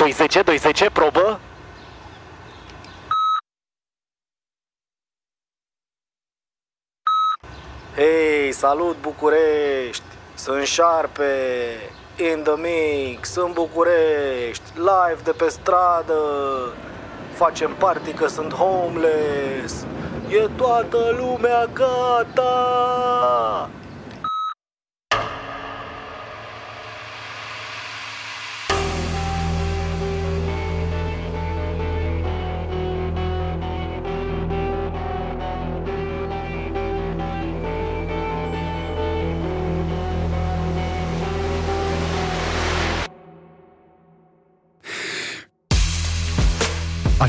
210, 210, probă. Hei, salut București! Sunt Șarpe, in the mix, în București, live de pe stradă, facem party că sunt homeless, e toată lumea gata!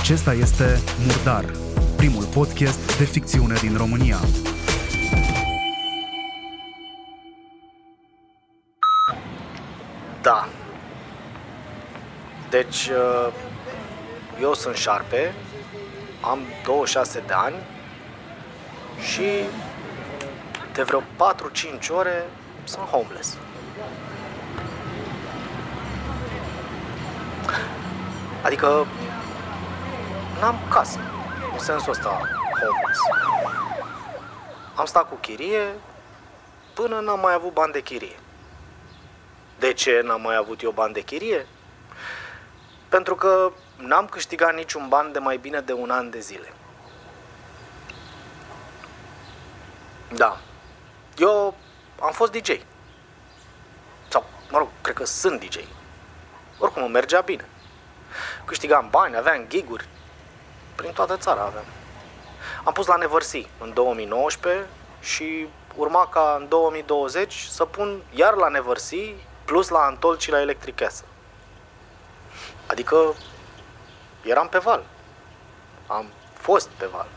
Acesta este Murdar, primul podcast de ficțiune din România. Da. Deci, uh, eu sunt șarpe, am 26 de ani și de vreo 4-5 ore sunt homeless. Adică n-am casă, în sensul ăsta homeless. Am stat cu chirie până n-am mai avut bani de chirie. De ce n-am mai avut eu bani de chirie? Pentru că n-am câștigat niciun ban de mai bine de un an de zile. Da. Eu am fost DJ. Sau, mă rog, cred că sunt DJ. Oricum îmi mergea bine. Câștigam bani, aveam giguri. Prin toată țara aveam. Am pus la Nevărsi în 2019 și urma ca în 2020 să pun iar la Nevărsi plus la Antol și la Electric Castle. Adică eram pe val. Am fost pe val.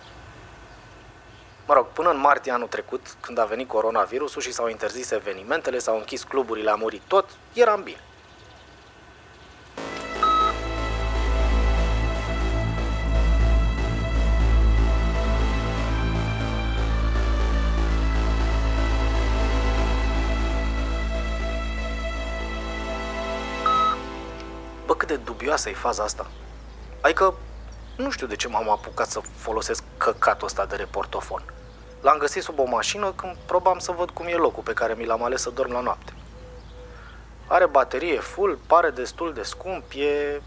Mă rog, până în martie anul trecut, când a venit coronavirusul și s-au interzis evenimentele, s-au închis cluburile, a murit tot, eram bine. Dubioasă e faza asta. Adică, nu știu de ce m-am apucat să folosesc căcatul ăsta de reportofon. L-am găsit sub o mașină când probam să văd cum e locul pe care mi l-am ales să dorm la noapte. Are baterie full, pare destul de scump, e...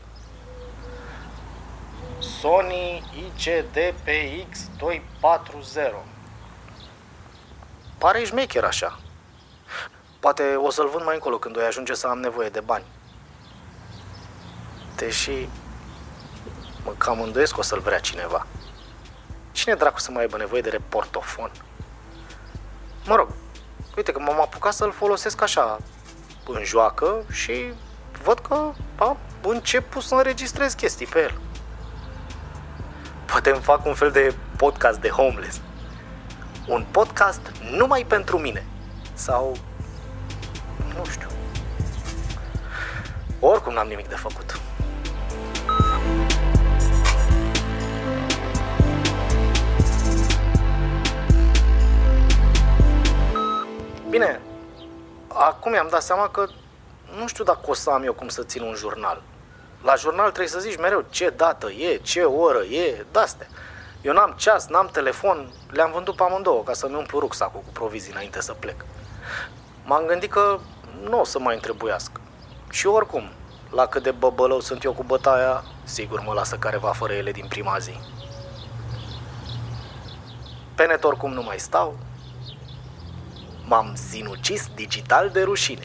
Sony ICDPX 240. Pare șmecher așa. Poate o să-l vând mai încolo când o ajunge să am nevoie de bani. Deși mă cam îndoiesc că o să-l vrea cineva. Cine dracu să mai aibă nevoie de reportofon? Mă rog, uite că m-am apucat să-l folosesc așa în joacă și văd că am început să înregistrez chestii pe el. Poate îmi fac un fel de podcast de homeless. Un podcast numai pentru mine. Sau... nu știu. Oricum n-am nimic de făcut. Bine, acum mi-am dat seama că nu știu dacă o să am eu cum să țin un jurnal. La jurnal trebuie să zici mereu ce dată e, ce oră e, de-astea. Eu n-am ceas, n-am telefon, le-am vândut pe amândouă ca să-mi umplu rucsacul cu provizii înainte să plec. M-am gândit că nu o să mai întrebuiască. Și oricum, la cât de băbălău sunt eu cu bătaia, sigur mă lasă careva fără ele din prima zi. Pe net oricum nu mai stau, m-am sinucis digital de rușine.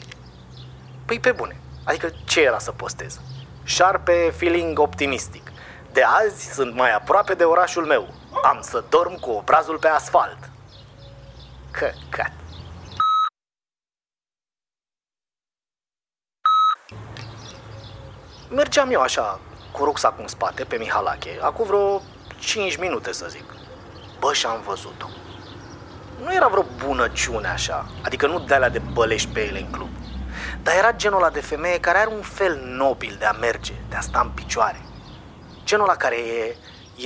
Păi pe bune, adică ce era să postez? Șarpe feeling optimistic. De azi sunt mai aproape de orașul meu. Am să dorm cu obrazul pe asfalt. Căcat. Mergeam eu așa, cu rucsacul în spate, pe Mihalache, acum vreo 5 minute să zic. Bă, și-am văzut-o nu era vreo bunăciune așa, adică nu de alea de bălești pe ele în club. Dar era genul ăla de femeie care are un fel nobil de a merge, de a sta în picioare. Genul ăla care e,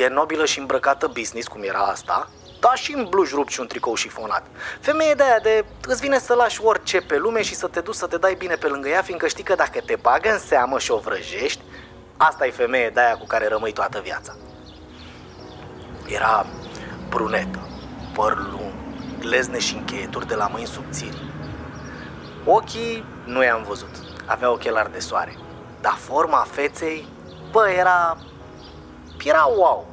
e nobilă și îmbrăcată business, cum era asta, dar și în bluj rupt și un tricou șifonat. Femeie de aia de îți vine să lași orice pe lume și să te duci să te dai bine pe lângă ea, fiindcă știi că dacă te bagă în seamă și o vrăjești, asta e femeie de aia cu care rămâi toată viața. Era brunetă, păr lung, glezne și încheieturi de la mâini subțiri. Ochii nu i-am văzut, avea ochelari de soare, dar forma feței, bă, era... era wow.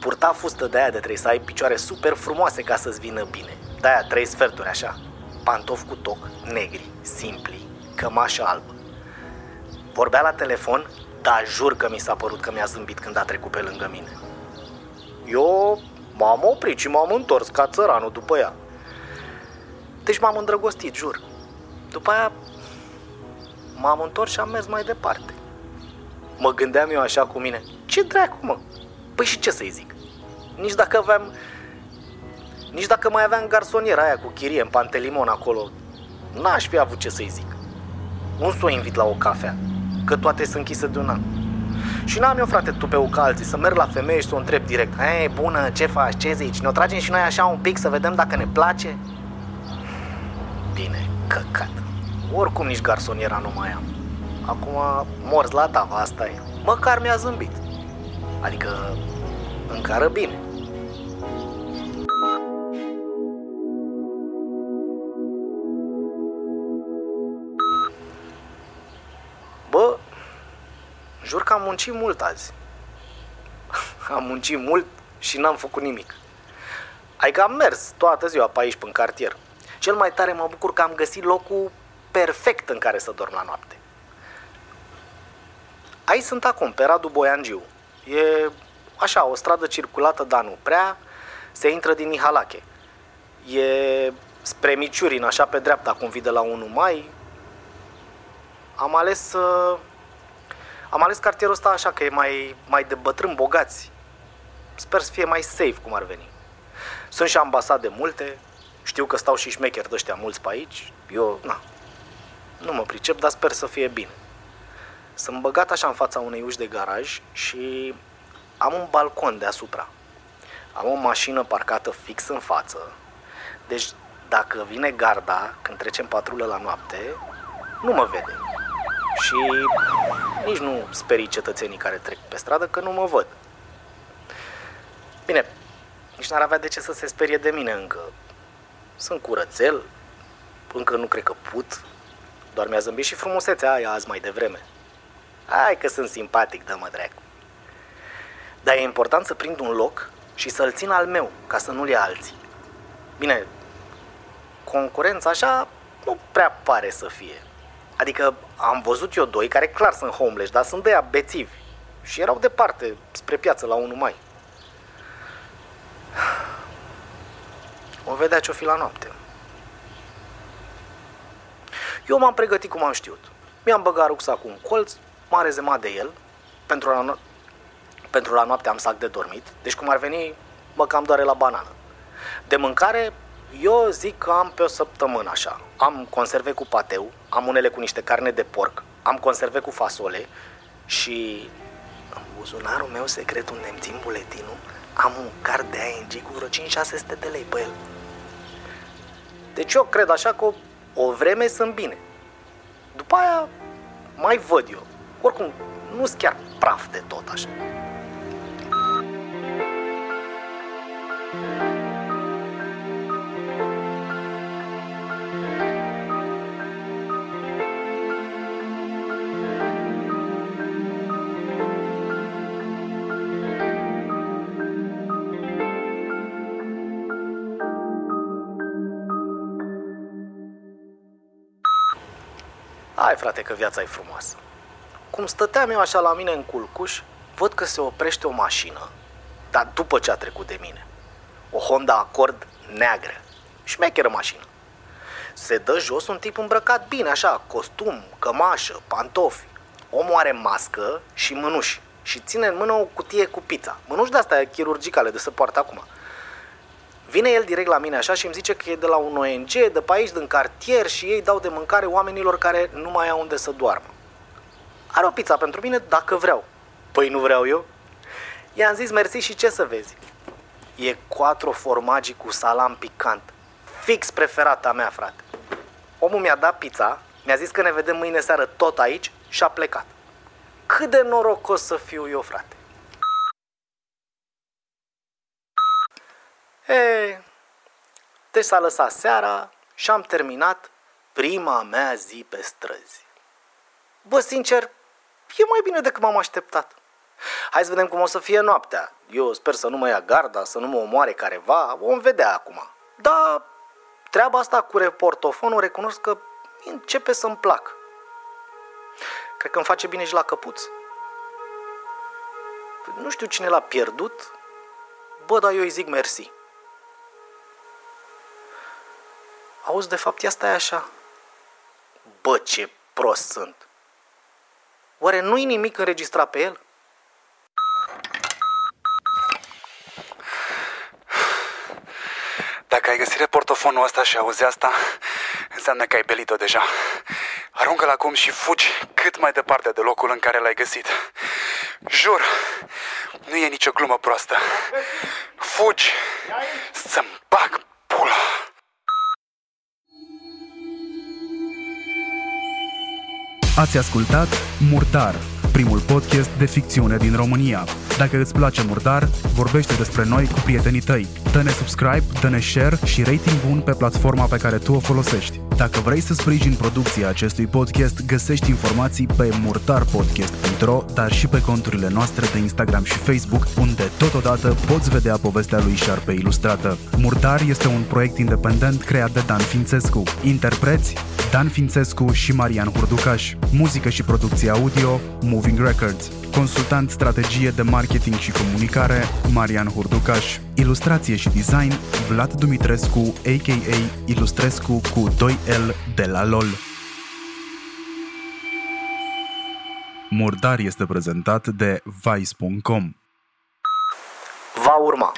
Purta fustă de aia de trebuie să ai picioare super frumoase ca să-ți vină bine. De aia trei sferturi așa, pantofi cu toc, negri, simpli, cămașă albă. Vorbea la telefon, dar jur că mi s-a părut că mi-a zâmbit când a trecut pe lângă mine. Eu m-am oprit și m-am întors ca țăranul după ea. Deci m-am îndrăgostit, jur. După aia m-am întors și am mers mai departe. Mă gândeam eu așa cu mine, ce dracu mă? Păi și ce să-i zic? Nici dacă aveam... Nici dacă mai aveam garsoniera aia cu chirie în Pantelimon acolo, n-aș fi avut ce să-i zic. Un să o invit la o cafea, că toate sunt închise de un an. Și n-am eu, frate, tupeu ca alții, să merg la femeie și să o întreb direct Hei, bună, ce faci, ce zici? Ne-o tragem și noi așa un pic să vedem dacă ne place? Bine, căcat. Oricum nici garsoniera nu mai am. Acum morți la tava, asta e. Măcar mi-a zâmbit. Adică încară bine. Jur că am muncit mult azi. Am muncit mult și n-am făcut nimic. Adică am mers toată ziua pe aici, în cartier. Cel mai tare mă bucur că am găsit locul perfect în care să dorm la noapte. Aici sunt acum, pe Radu Boiangiu. E așa, o stradă circulată, dar nu prea. Se intră din Mihalache. E spre Miciurin, așa pe dreapta, cum vii de la 1 mai. Am ales uh, am ales cartierul ăsta așa că e mai, mai de bătrân bogați. Sper să fie mai safe cum ar veni. Sunt și ambasade multe, știu că stau și șmecheri de ăștia mulți pe aici. Eu, na, nu mă pricep, dar sper să fie bine. Sunt băgat așa în fața unei uși de garaj și am un balcon deasupra. Am o mașină parcată fix în față. Deci dacă vine garda când trecem patrulă la noapte, nu mă vede. Și nici nu sperii cetățenii care trec pe stradă că nu mă văd. Bine, nici n-ar avea de ce să se sperie de mine încă. Sunt curățel, încă nu cred că put, doar mi-a zâmbit și frumusețea aia azi mai devreme. Hai că sunt simpatic, dă-mă dracu. Dar e important să prind un loc și să-l țin al meu, ca să nu-l ia alții. Bine, concurența așa nu prea pare să fie. Adică am văzut eu doi care clar sunt homeless, dar sunt de aia bețivi. Și erau departe, spre piață, la 1 mai. O vedea ce-o fi la noapte. Eu m-am pregătit cum am știut. Mi-am băgat rucsacul în colț, m-am rezemat de el. Pentru la, no- pentru la noapte am sac de dormit, deci cum ar veni, mă cam doare la banană. De mâncare, eu zic că am pe o săptămână așa. Am conserve cu pateu, am unele cu niște carne de porc, am conserve cu fasole și în buzunarul meu secret unde îmi țin buletinul, am un card de ING cu vreo 5-600 de lei pe el. Deci eu cred așa că o, o vreme sunt bine. După aia mai văd eu. Oricum, nu sunt chiar praf de tot așa. Hai frate că viața e frumoasă. Cum stăteam eu așa la mine în culcuș, văd că se oprește o mașină, dar după ce a trecut de mine. O Honda Accord neagră, șmecheră mașină. Se dă jos un tip îmbrăcat bine, așa, costum, cămașă, pantofi. Omul are mască și mânuși și ține în mână o cutie cu pizza. Mânuși de-astea chirurgicale de se poartă acum. Vine el direct la mine așa și îmi zice că e de la un ONG, de pe aici, din cartier și ei dau de mâncare oamenilor care nu mai au unde să doarmă. Are o pizza pentru mine dacă vreau. Păi nu vreau eu? I-am zis mersi și ce să vezi? E quattro formaggi cu salam picant. Fix preferata mea, frate. Omul mi-a dat pizza, mi-a zis că ne vedem mâine seară tot aici și a plecat. cât de norocos să fiu eu, frate. E, deci s-a lăsat seara și am terminat prima mea zi pe străzi. Bă, sincer, e mai bine decât m-am așteptat. Hai să vedem cum o să fie noaptea. Eu sper să nu mă ia garda, să nu mă omoare careva, vom vedea acum. Dar treaba asta cu reportofonul recunosc că începe să-mi plac. Cred că îmi face bine și la căpuț. Nu știu cine l-a pierdut, bă, dar eu îi zic mersi. Auzi, de fapt, asta e așa. Bă, ce prost sunt. Oare nu-i nimic înregistrat pe el? Dacă ai găsit portofonul ăsta și auzi asta, înseamnă că ai belit-o deja. Aruncă-l acum și fugi cât mai departe de locul în care l-ai găsit. Jur, nu e nicio glumă proastă. Fugi să-mi bag Ați ascultat Murdar, primul podcast de ficțiune din România. Dacă îți place Murdar, vorbește despre noi cu prietenii tăi. Dă-ne subscribe, dă-ne share și rating bun pe platforma pe care tu o folosești. Dacă vrei să sprijini producția acestui podcast, găsești informații pe murdarpodcast.ro, dar și pe conturile noastre de Instagram și Facebook, unde totodată poți vedea povestea lui Șarpe ilustrată. Murdar este un proiect independent creat de Dan Fințescu. Interpreți Dan Fințescu și Marian Hurducaș. Muzică și producție audio Moving Records. Consultant strategie de marketing și comunicare Marian Hurducaș. Ilustrație și design Vlad Dumitrescu, a.k.a. Ilustrescu cu 2L de la LOL. Murdar este prezentat de Vice.com. Va urma.